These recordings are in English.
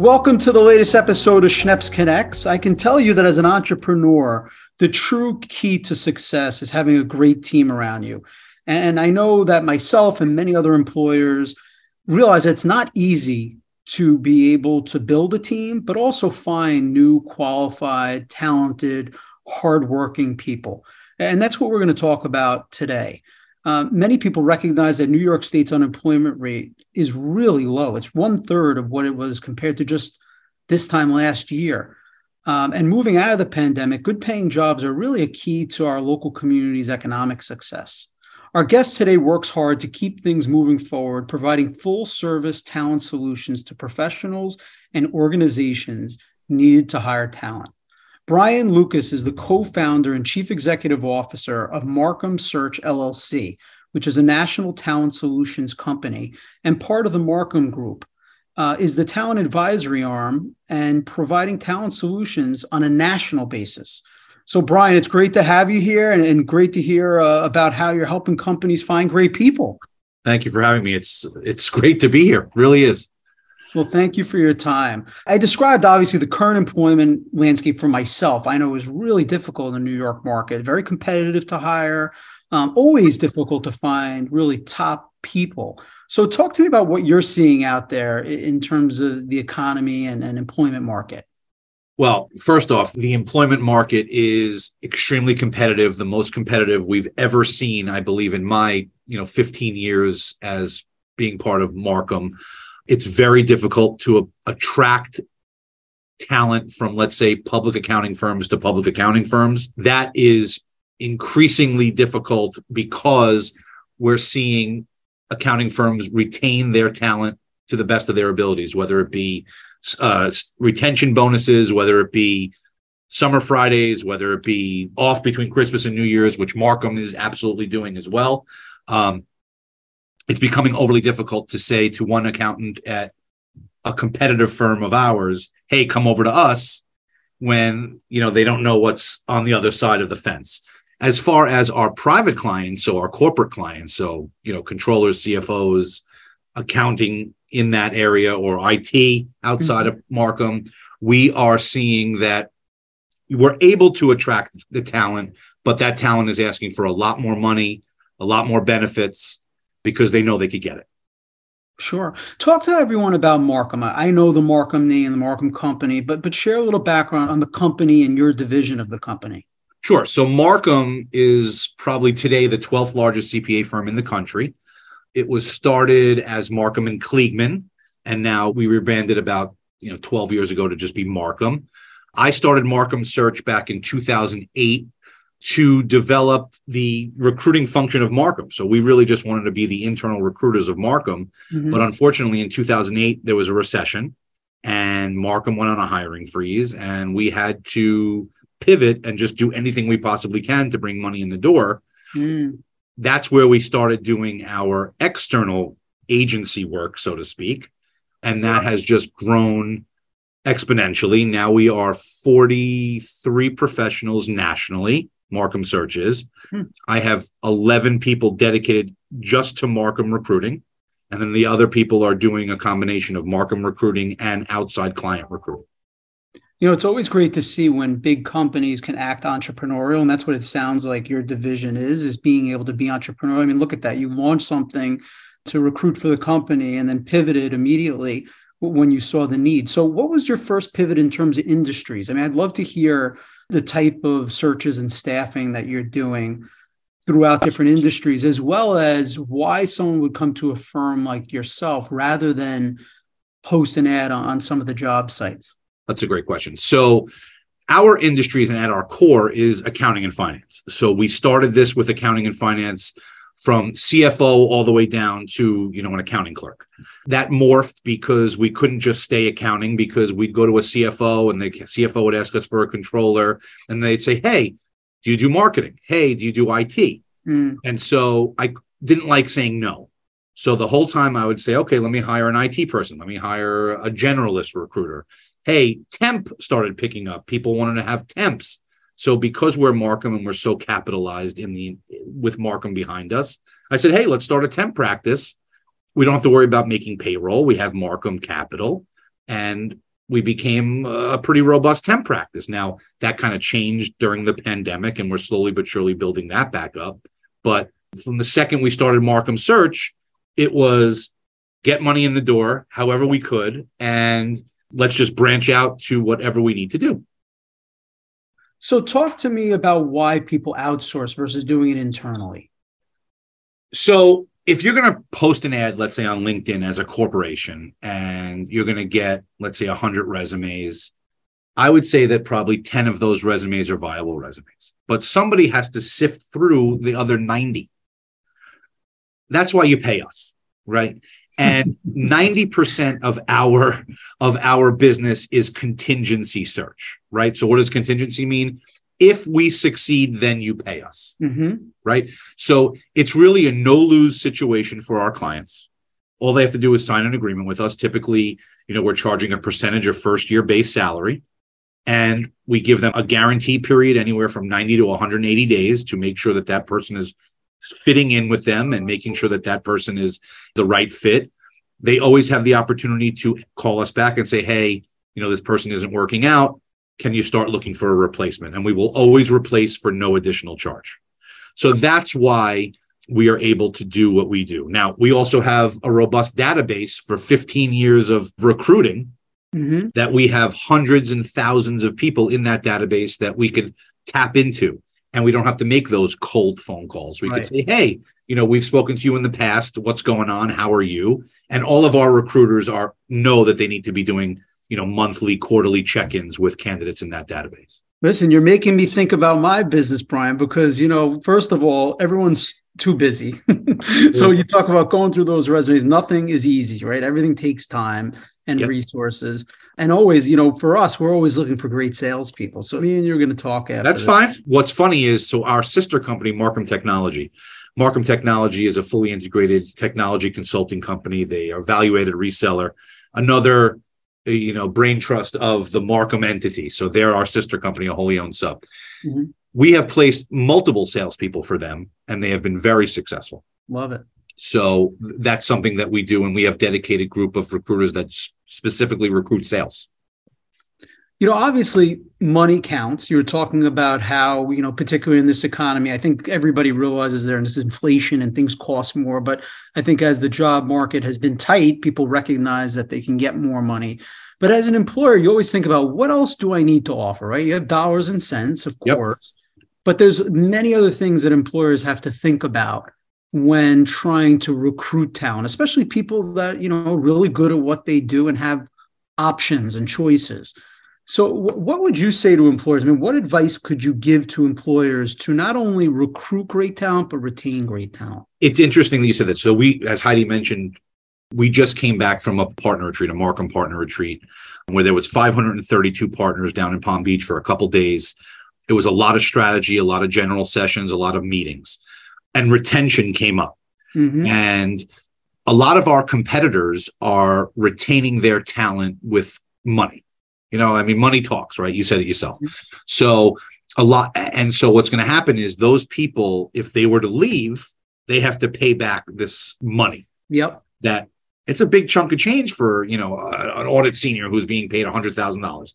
Welcome to the latest episode of Schneps Connects. I can tell you that as an entrepreneur, the true key to success is having a great team around you. And I know that myself and many other employers realize it's not easy to be able to build a team, but also find new, qualified, talented, hardworking people. And that's what we're going to talk about today. Uh, many people recognize that New York State's unemployment rate is really low. It's one third of what it was compared to just this time last year. Um, and moving out of the pandemic, good paying jobs are really a key to our local community's economic success. Our guest today works hard to keep things moving forward, providing full service talent solutions to professionals and organizations needed to hire talent. Brian Lucas is the co founder and chief executive officer of Marcum Search LLC, which is a national talent solutions company and part of the Marcum Group. Uh, is the talent advisory arm and providing talent solutions on a national basis. So, Brian, it's great to have you here and, and great to hear uh, about how you're helping companies find great people. Thank you for having me. It's it's great to be here. It really is. Well, thank you for your time. I described obviously the current employment landscape for myself. I know it was really difficult in the New York market, very competitive to hire, um, always difficult to find really top people. So, talk to me about what you're seeing out there in terms of the economy and, and employment market. Well, first off, the employment market is extremely competitive, the most competitive we've ever seen, I believe, in my you know 15 years as being part of Marcum it's very difficult to a- attract talent from let's say public accounting firms to public accounting firms. That is increasingly difficult because we're seeing accounting firms retain their talent to the best of their abilities whether it be uh, retention bonuses whether it be summer fridays whether it be off between christmas and new year's which Marcum is absolutely doing as well. Um, it's becoming overly difficult to say to one accountant at a competitive firm of ours, "Hey, come over to us," when you know they don't know what's on the other side of the fence. As far as our private clients, so our corporate clients, so you know controllers, CFOs, accounting in that area, or IT outside mm-hmm. of Marcum, we are seeing that we're able to attract the talent, but that talent is asking for a lot more money, a lot more benefits, because they know they could get it. Sure. Talk to everyone about Marcum. I know the Marcum name, the Marcum company, but but share a little background on the company and your division of the company. Sure. So Marcum is probably today the 12th largest CPA firm in the country. It was started as Marcum and Kliegman, and now we rebranded about you know 12 years ago to just be Marcum. I started Marcum Search back in 2008 to develop the recruiting function of Marcum. So we really just wanted to be the internal recruiters of Marcum. Mm-hmm. But unfortunately, in 2008, there was a recession and Marcum went on a hiring freeze, and we had to pivot and just do anything we possibly can to bring money in the door. Mm. That's where we started doing our external agency work, so to speak. And that has just grown exponentially. Now we are 43 professionals nationally Marcum searches. Hmm. I have 11 people dedicated just to Marcum recruiting. And then the other people are doing a combination of Marcum recruiting and outside client recruiting. You know, it's always great to see when big companies can act entrepreneurial. And that's what it sounds like your division is, is being able to be entrepreneurial. I mean, look at that. You launched something to recruit for the company and then pivoted immediately when you saw the need. So what was your first pivot in terms of industries? I mean, I'd love to hear the type of searches and staffing that you're doing throughout different industries, as well as why someone would come to a firm like yourself rather than post an ad on, some of the job sites? That's a great question. So, our industries and at our core is accounting and finance. So, we started this with accounting and finance from CFO all the way down to you know an accounting clerk. That morphed because we couldn't just stay accounting because we'd go to a CFO and the CFO would ask us for a controller and they'd say, "Hey, do you do marketing? Hey, do you do IT?" Mm. And so I didn't like saying no. So the whole time I would say, "Okay, let me hire an IT person. Let me hire a generalist recruiter." Hey, temp started picking up. People wanted to have temps. So because we're Marcum and we're so capitalized in the with Marcum behind us, I said, hey, let's start a temp practice we don't have to worry about making payroll. We have Marcum Capital, and we became a pretty robust temp practice. Now that kind of changed during the pandemic, and we're slowly but surely building that back up. But from the second we started Marcum Search, it was get money in the door however we could, and let's just branch out to whatever we need to do. So, talk to me about why people outsource versus doing it internally. So, if you're going to post an ad, let's say on LinkedIn as a corporation, and you're going to get, let's say, 100 resumes, I would say that probably 10 of those resumes are viable resumes, but somebody has to sift through the other 90. That's why you pay us, right? And 90% of our of our business is contingency search, right? So what does contingency mean? if we succeed, then you pay us. Mm-hmm. Right. So it's really a no lose situation for our clients. All they have to do is sign an agreement with us. Typically, you know, we're charging a percentage of first year base salary and we give them a guarantee period anywhere from 90 to 180 days to make sure that that person is fitting in with them and making sure that that person is the right fit. They always have the opportunity to call us back and say, hey, you know, this person isn't working out can you start looking for a replacement? And we will always replace for no additional charge. So that's why we are able to do what we do. Now, we also have a robust database for 15 years of recruiting mm-hmm. that we have hundreds and thousands of people in that database that we could tap into. And we don't have to make those cold phone calls. We right. could say, hey, you know, we've spoken to you in the past. What's going on? How are you? And all of our recruiters are know that they need to be doing you know monthly quarterly check-ins with candidates in that database listen you're making me think about my business brian because you know first of all everyone's too busy so you talk about going through those resumes nothing is easy right everything takes time and yep. resources and always you know for us we're always looking for great salespeople so me and you're going to talk after that's this. fine what's funny is so our sister company Marcum technology Marcum technology is a fully integrated technology consulting company they are value-added reseller another you know brain trust of the Marcum entity. So they're our sister company, a wholly owned sub. Mm-hmm. We have placed multiple salespeople for them, and they have been very successful. Love it. So that's something that we do, and we have dedicated group of recruiters that specifically recruit sales. You know, obviously, money counts. You're talking about how, you know, particularly in this economy, I think everybody realizes there's inflation and things cost more. But I think as the job market has been tight, people recognize that they can get more money. But as an employer, you always think about what else do I need to offer, right? You have dollars and cents, of yep. course, but there's many other things that employers have to think about when trying to recruit talent, especially people that, you know, are really good at what they do and have options and choices. So, what would you say to employers? I mean, what advice could you give to employers to not only recruit great talent, but retain great talent? It's interesting that you said that. So, we, as Heidi mentioned, we just came back from a partner retreat, a Marcum partner retreat, where there was 532 partners down in Palm Beach for a couple days. It was a lot of strategy, a lot of general sessions, a lot of meetings, and retention came up. Mm-hmm. And a lot of our competitors are retaining their talent with money you know, I mean, money talks, right? You said it yourself. Mm-hmm. So a lot, and so what's going to happen is those people, if they were to leave, they have to pay back this money. Yep. That it's a big chunk of change for you know an audit senior who's being paid a hundred thousand dollars.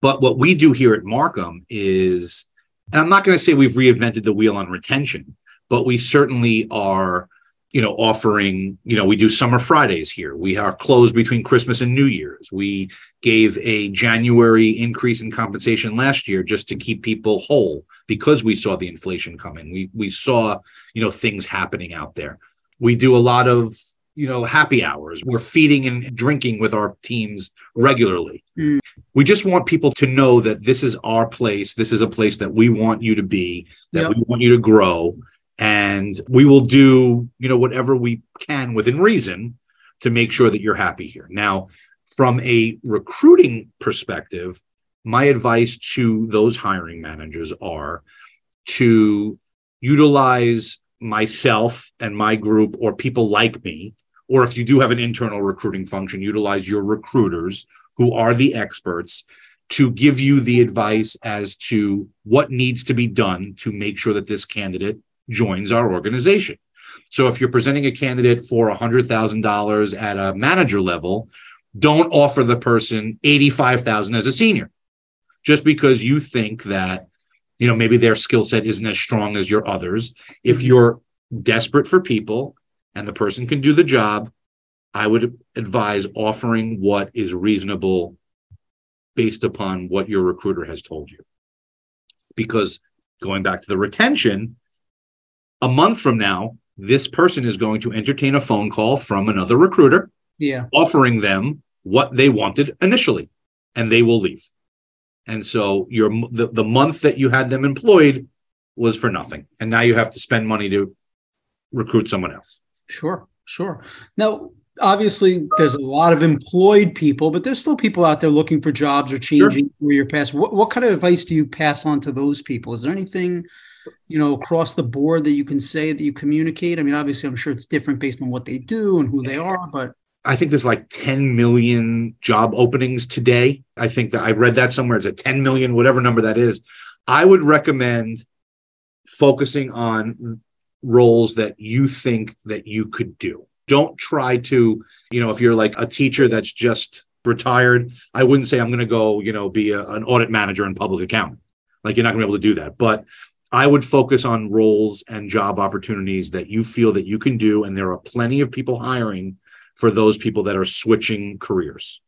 But what we do here at Marcum is, and I'm not going to say we've reinvented the wheel on retention, but we certainly are you know, offering, you know, we do summer Fridays here. We are closed between Christmas and New Year's. We gave a January increase in compensation last year just to keep people whole because we saw the inflation coming. We we saw, you know, things happening out there. We do a lot of, you know, happy hours. We're feeding and drinking with our teams regularly. Mm. We just want people to know that this is our place. This is a place that we want you to be, that yep. we want you to grow and we will do you know whatever we can within reason to make sure that you're happy here. Now from a recruiting perspective my advice to those hiring managers are to utilize myself and my group or people like me or if you do have an internal recruiting function utilize your recruiters who are the experts to give you the advice as to what needs to be done to make sure that this candidate joins our organization. So if you're presenting a candidate for $100,000 at a manager level, don't offer the person 85,000 as a senior just because you think that you know maybe their skill set isn't as strong as your others. If mm-hmm. you're desperate for people and the person can do the job, I would advise offering what is reasonable based upon what your recruiter has told you. Because going back to the retention, a month from now, this person is going to entertain a phone call from another recruiter yeah. offering them what they wanted initially, and they will leave. And so your the, the month that you had them employed was for nothing. And now you have to spend money to recruit someone else. Sure, sure. Now, obviously there's a lot of employed people, but there's still people out there looking for jobs or changing sure. career paths. What, what kind of advice do you pass on to those people? Is there anything, you know, across the board that you can say that you communicate? I mean, obviously, I'm sure it's different based on what they do and who they are, but I think there's like 10 million job openings today. I think that I read that somewhere. It's a 10 million, whatever number that is. I would recommend focusing on roles that you think that you could do don't try to, you know, if you're like a teacher that's just retired, I wouldn't say I'm going to go, you know, be a, an audit manager in public accounting. Like you're not going to be able to do that. But I would focus on roles and job opportunities that you feel that you can do. And there are plenty of people hiring for those people that are switching careers.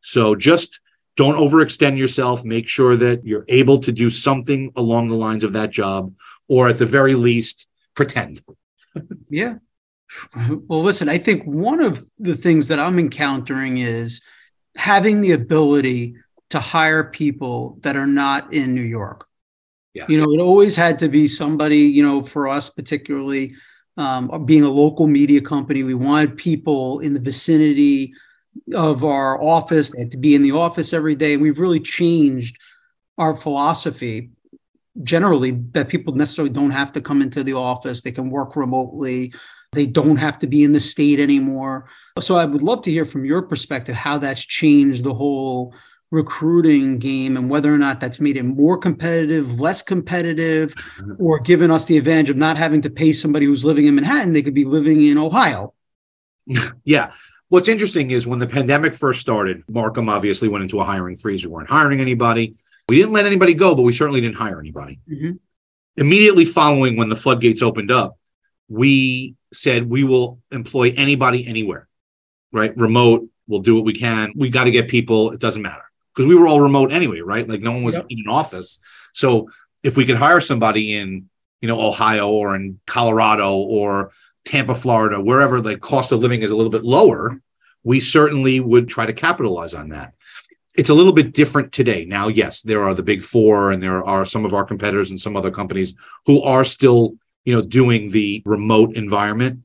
So just don't overextend yourself. Make sure that you're able to do something along the lines of that job, or at the very least, pretend. yeah. Well, listen, I think one of the things that I'm encountering is having the ability to hire people that are not in New York. Yeah. You know, it always had to be somebody, you know, for us, particularly um, being a local media company, we wanted people in the vicinity of our office. They had to be in the office every day. And We've really changed our philosophy generally that people necessarily don't have to come into the office. They can work remotely. They don't have to be in the state anymore. So I would love to hear from your perspective how that's changed the whole recruiting game and whether or not that's made it more competitive, less competitive, mm-hmm. or given us the advantage of not having to pay somebody who's living in Manhattan, they could be living in Ohio. Yeah. What's interesting is when the pandemic first started, Marcum obviously went into a hiring freeze. We weren't hiring anybody. We didn't let anybody go, but we certainly didn't hire anybody. Mm-hmm. Immediately following when the floodgates opened up, we said we will employ anybody anywhere, right? Remote, we'll do what we can. We got to get people, it doesn't matter because we were all remote anyway, right? Like no one was yep. in an office. So if we could hire somebody in, you know, Ohio or in Colorado or Tampa, Florida, wherever the cost of living is a little bit lower, we certainly would try to capitalize on that. It's a little bit different today. Now, yes, there are the big four and there are some of our competitors and some other companies who are still you know, doing the remote environment.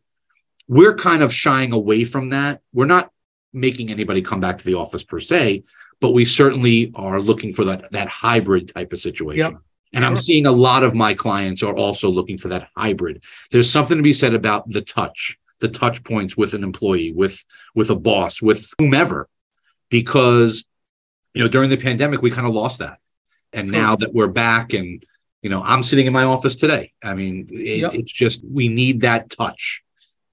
We're kind of shying away from that. We're not making anybody come back to the office per se, but we certainly are looking for that that hybrid type of situation. Yep. And sure. I'm seeing a lot of my clients are also looking for that hybrid. There's something to be said about the touch, the touch points with an employee, with with a boss, with whomever, because you know during the pandemic we kind of lost that, and sure. now that we're back and you know, I'm sitting in my office today. I mean, it, yep. it's just we need that touch.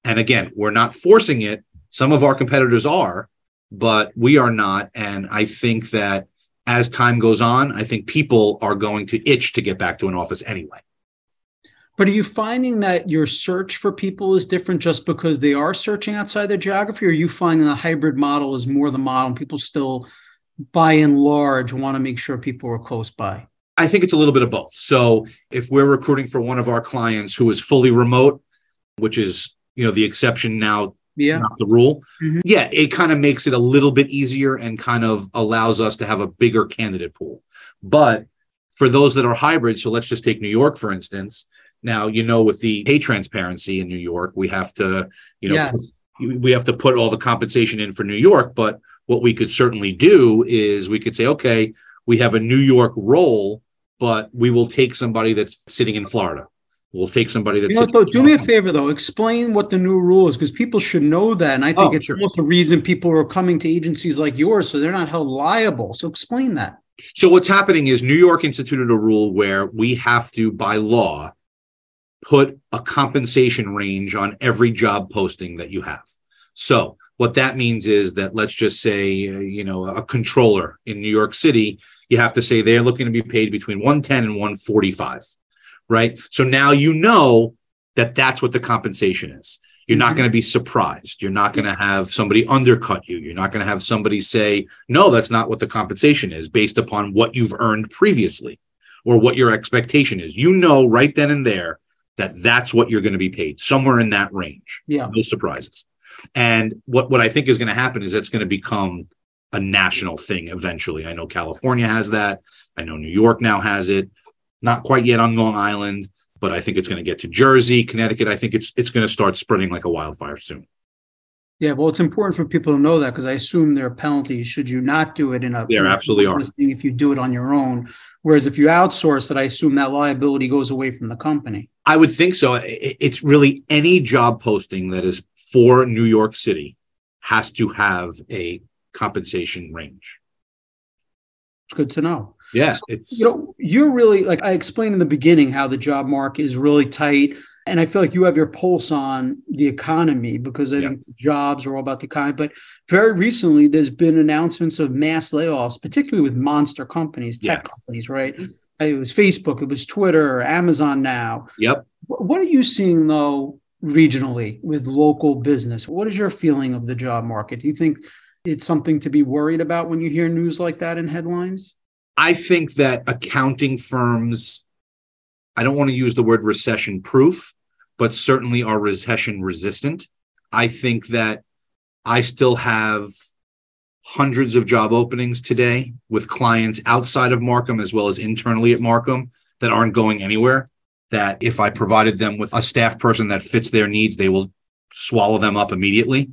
And again, we're not forcing it. Some of our competitors are, but we are not. And I think that as time goes on, I think people are going to itch to get back to an office anyway. But are you finding that your search for people is different just because they are searching outside their geography? Or are you finding the hybrid model is more the model and people still, by and large, want to make sure people are close by? I think it's a little bit of both. So if we're recruiting for one of our clients who is fully remote, which is you know the exception now, yeah, not the rule. Mm-hmm. Yeah, it kind of makes it a little bit easier and kind of allows us to have a bigger candidate pool. But for those that are hybrid, so let's just take New York for instance. Now you know with the pay transparency in New York, we have to you know yes. we have to put all the compensation in for New York, but what we could certainly do is we could say, okay, we have a New York role, but we will take somebody that's sitting in Florida. We'll take somebody that's. You know, do me a favor though. Explain what the new rule is because people should know that, and I think oh, it's sure. almost the reason people are coming to agencies like yours, so they're not held liable. So explain that. So what's happening is New York instituted a rule where we have to, by law, put a compensation range on every job posting that you have. So what that means is that let's just say, uh, you know, a controller in New York City, you have to say they're looking to be paid between 110 and 145, right? So now you know that that's what the compensation is. You're not mm-hmm. going to be surprised. You're not going to have somebody undercut you. You're not going to have somebody say, no, that's not what the compensation is based upon what you've earned previously or what your expectation is. You know right then and there that that's what you're going to be paid somewhere in that range. Yeah. No surprises. And what, what I think is going to happen is it's going to become a national thing eventually. I know California has that. I know New York now has it. Not quite yet on Long Island, but I think it's going to get to Jersey, Connecticut. I think it's it's going to start spreading like a wildfire soon. Yeah, well, it's important for people to know that because I assume there are penalties should you not do it in a. There absolutely are. If you do it on your own, whereas if you outsource it, I assume that liability goes away from the company. I would think so. It's really any job posting that is for New York City has to have a compensation range. It's good to know. Yeah, so, it's you know you're really like I explained in the beginning how the job market is really tight and I feel like you have your pulse on the economy because I yeah. think jobs are all about the economy. But very recently, there's been announcements of mass layoffs, particularly with monster companies, tech yeah. companies, right? Mm-hmm. It was Facebook, it was Twitter, Amazon now. Yep. What are you seeing though regionally with local business? What is your feeling of the job market? Do you think it's something to be worried about when you hear news like that in headlines? I think that accounting firms I don't want to use the word recession proof, but certainly are recession resistant. I think that I still have hundreds of job openings today with clients outside of Marcum as well as internally at Marcum that aren't going anywhere. That if I provided them with a staff person that fits their needs, they will swallow them up immediately.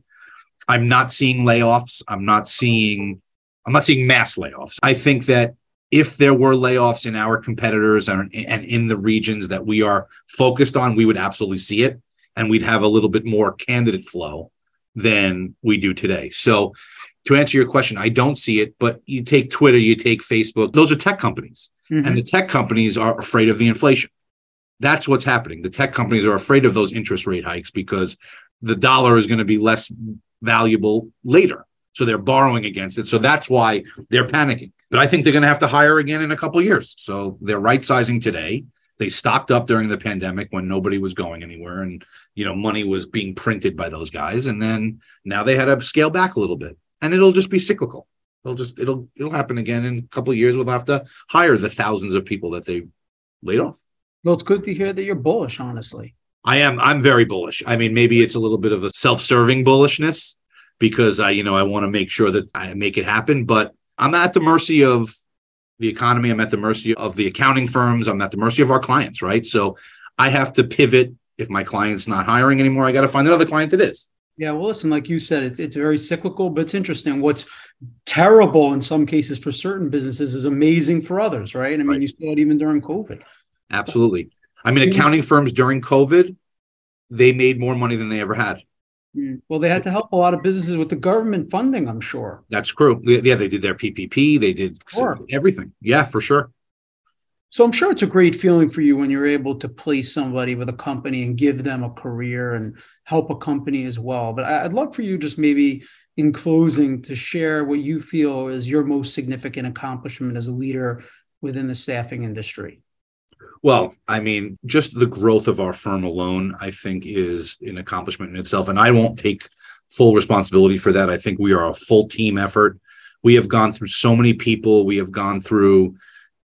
I'm not seeing layoffs. I'm not seeing I'm not seeing mass layoffs. I think that if there were layoffs in our competitors and, and in the regions that we are focused on, we would absolutely see it. And we'd have a little bit more candidate flow than we do today. So, to answer your question, I don't see it, but you take Twitter, you take Facebook, those are tech companies. Mm-hmm. And the tech companies are afraid of the inflation. That's what's happening. The tech companies are afraid of those interest rate hikes because the dollar is going to be less valuable later. So they're borrowing against it. So that's why they're panicking. But I think they're going to have to hire again in a couple years. So they're right sizing today. They stocked up during the pandemic when nobody was going anywhere and you know money was being printed by those guys and then now they had to scale back a little bit. And it'll just be cyclical. It'll just it'll it'll happen again in a couple of years we'll have to hire the thousands of people that they laid off. Well, it's good to hear that you're bullish, honestly. I am I'm very bullish. I mean, maybe it's a little bit of a self-serving bullishness because I, you know, I want to make sure that I make it happen, but I'm at the mercy of the economy. I'm at the mercy of the accounting firms. I'm at the mercy of our clients, right? So I have to pivot. If my client's not hiring anymore, I got to find another client that is. Yeah, well, listen, like you said, it's, it's very cyclical, but it's interesting. What's terrible in some cases for certain businesses is amazing for others, right? I mean, right. you saw it even during COVID. Absolutely. I mean, accounting firms during COVID, they made more money than they ever had. Well, they had to help a lot of businesses with the government funding, I'm sure. That's true. Yeah, they did their PPP, they did sure. everything. Yeah, for sure. So I'm sure it's a great feeling for you when you're able to place somebody with a company and give them a career and help a company as well. But I'd love for you just maybe in closing to share what you feel is your most significant accomplishment as a leader within the staffing industry. Well, I mean, just the growth of our firm alone, I think, is an accomplishment in itself. And I won't take full responsibility for that. I think we are a full team effort. We have gone through so many people. We have gone through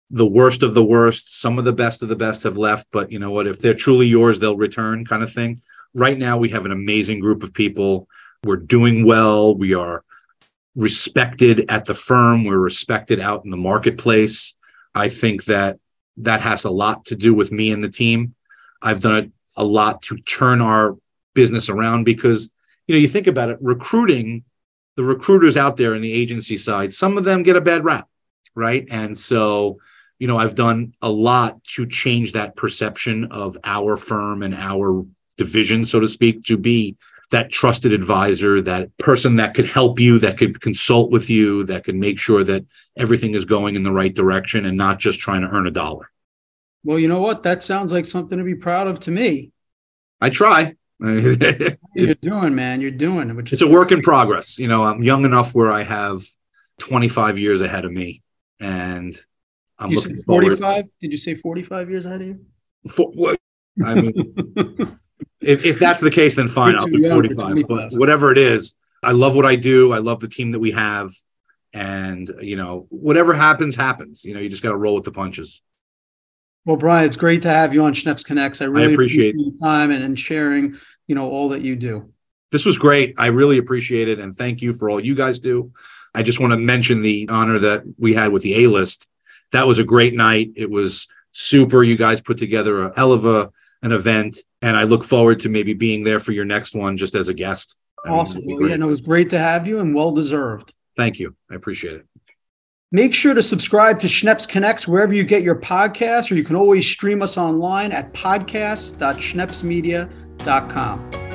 the worst of the worst. Some of the best of the best have left, but you know what? If they're truly yours, they'll return, kind of thing. Right now, we have an amazing group of people. We're doing well. We are respected at the firm. We're respected out in the marketplace. I think that that has a lot to do with me and the team. I've done a, a lot to turn our business around because, you know, you think about it, recruiting, the recruiters out there in the agency side, some of them get a bad rap, right? And so, you know, I've done a lot to change that perception of our firm and our division, so to speak, to be that trusted advisor, that person that could help you, that could consult with you, that could make sure that everything is going in the right direction and not just trying to earn a dollar. Well, you know what? That sounds like something to be proud of to me. I try. You're doing, man. You're doing, which it's a work in progress. You know, I'm young enough where I have 25 years ahead of me, and I'm you looking 45. forward. Did you say 45 years ahead of you? For, what, I mean, if, if that's the case, then fine. I'll do 45. But whatever it is, I love what I do. I love the team that we have, and you know, whatever happens, happens. You know, you just got to roll with the punches. Well, Brian, it's great to have you on Schneps Connects. I really I appreciate, appreciate your time and, and sharing, you know, all that you do. This was great. I really appreciate it. And thank you for all you guys do. I just want to mention the honor that we had with the A list. That was a great night. It was super. You guys put together a hell of a, an event. And I look forward to maybe being there for your next one just as a guest. I mean, Awesome. Well, yeah, no, it was great to have you and well deserved. Thank you. I appreciate it. Make sure to subscribe to Schneps Connects wherever you get your podcasts, or you can always stream us online at podcast.schnepsmedia.com.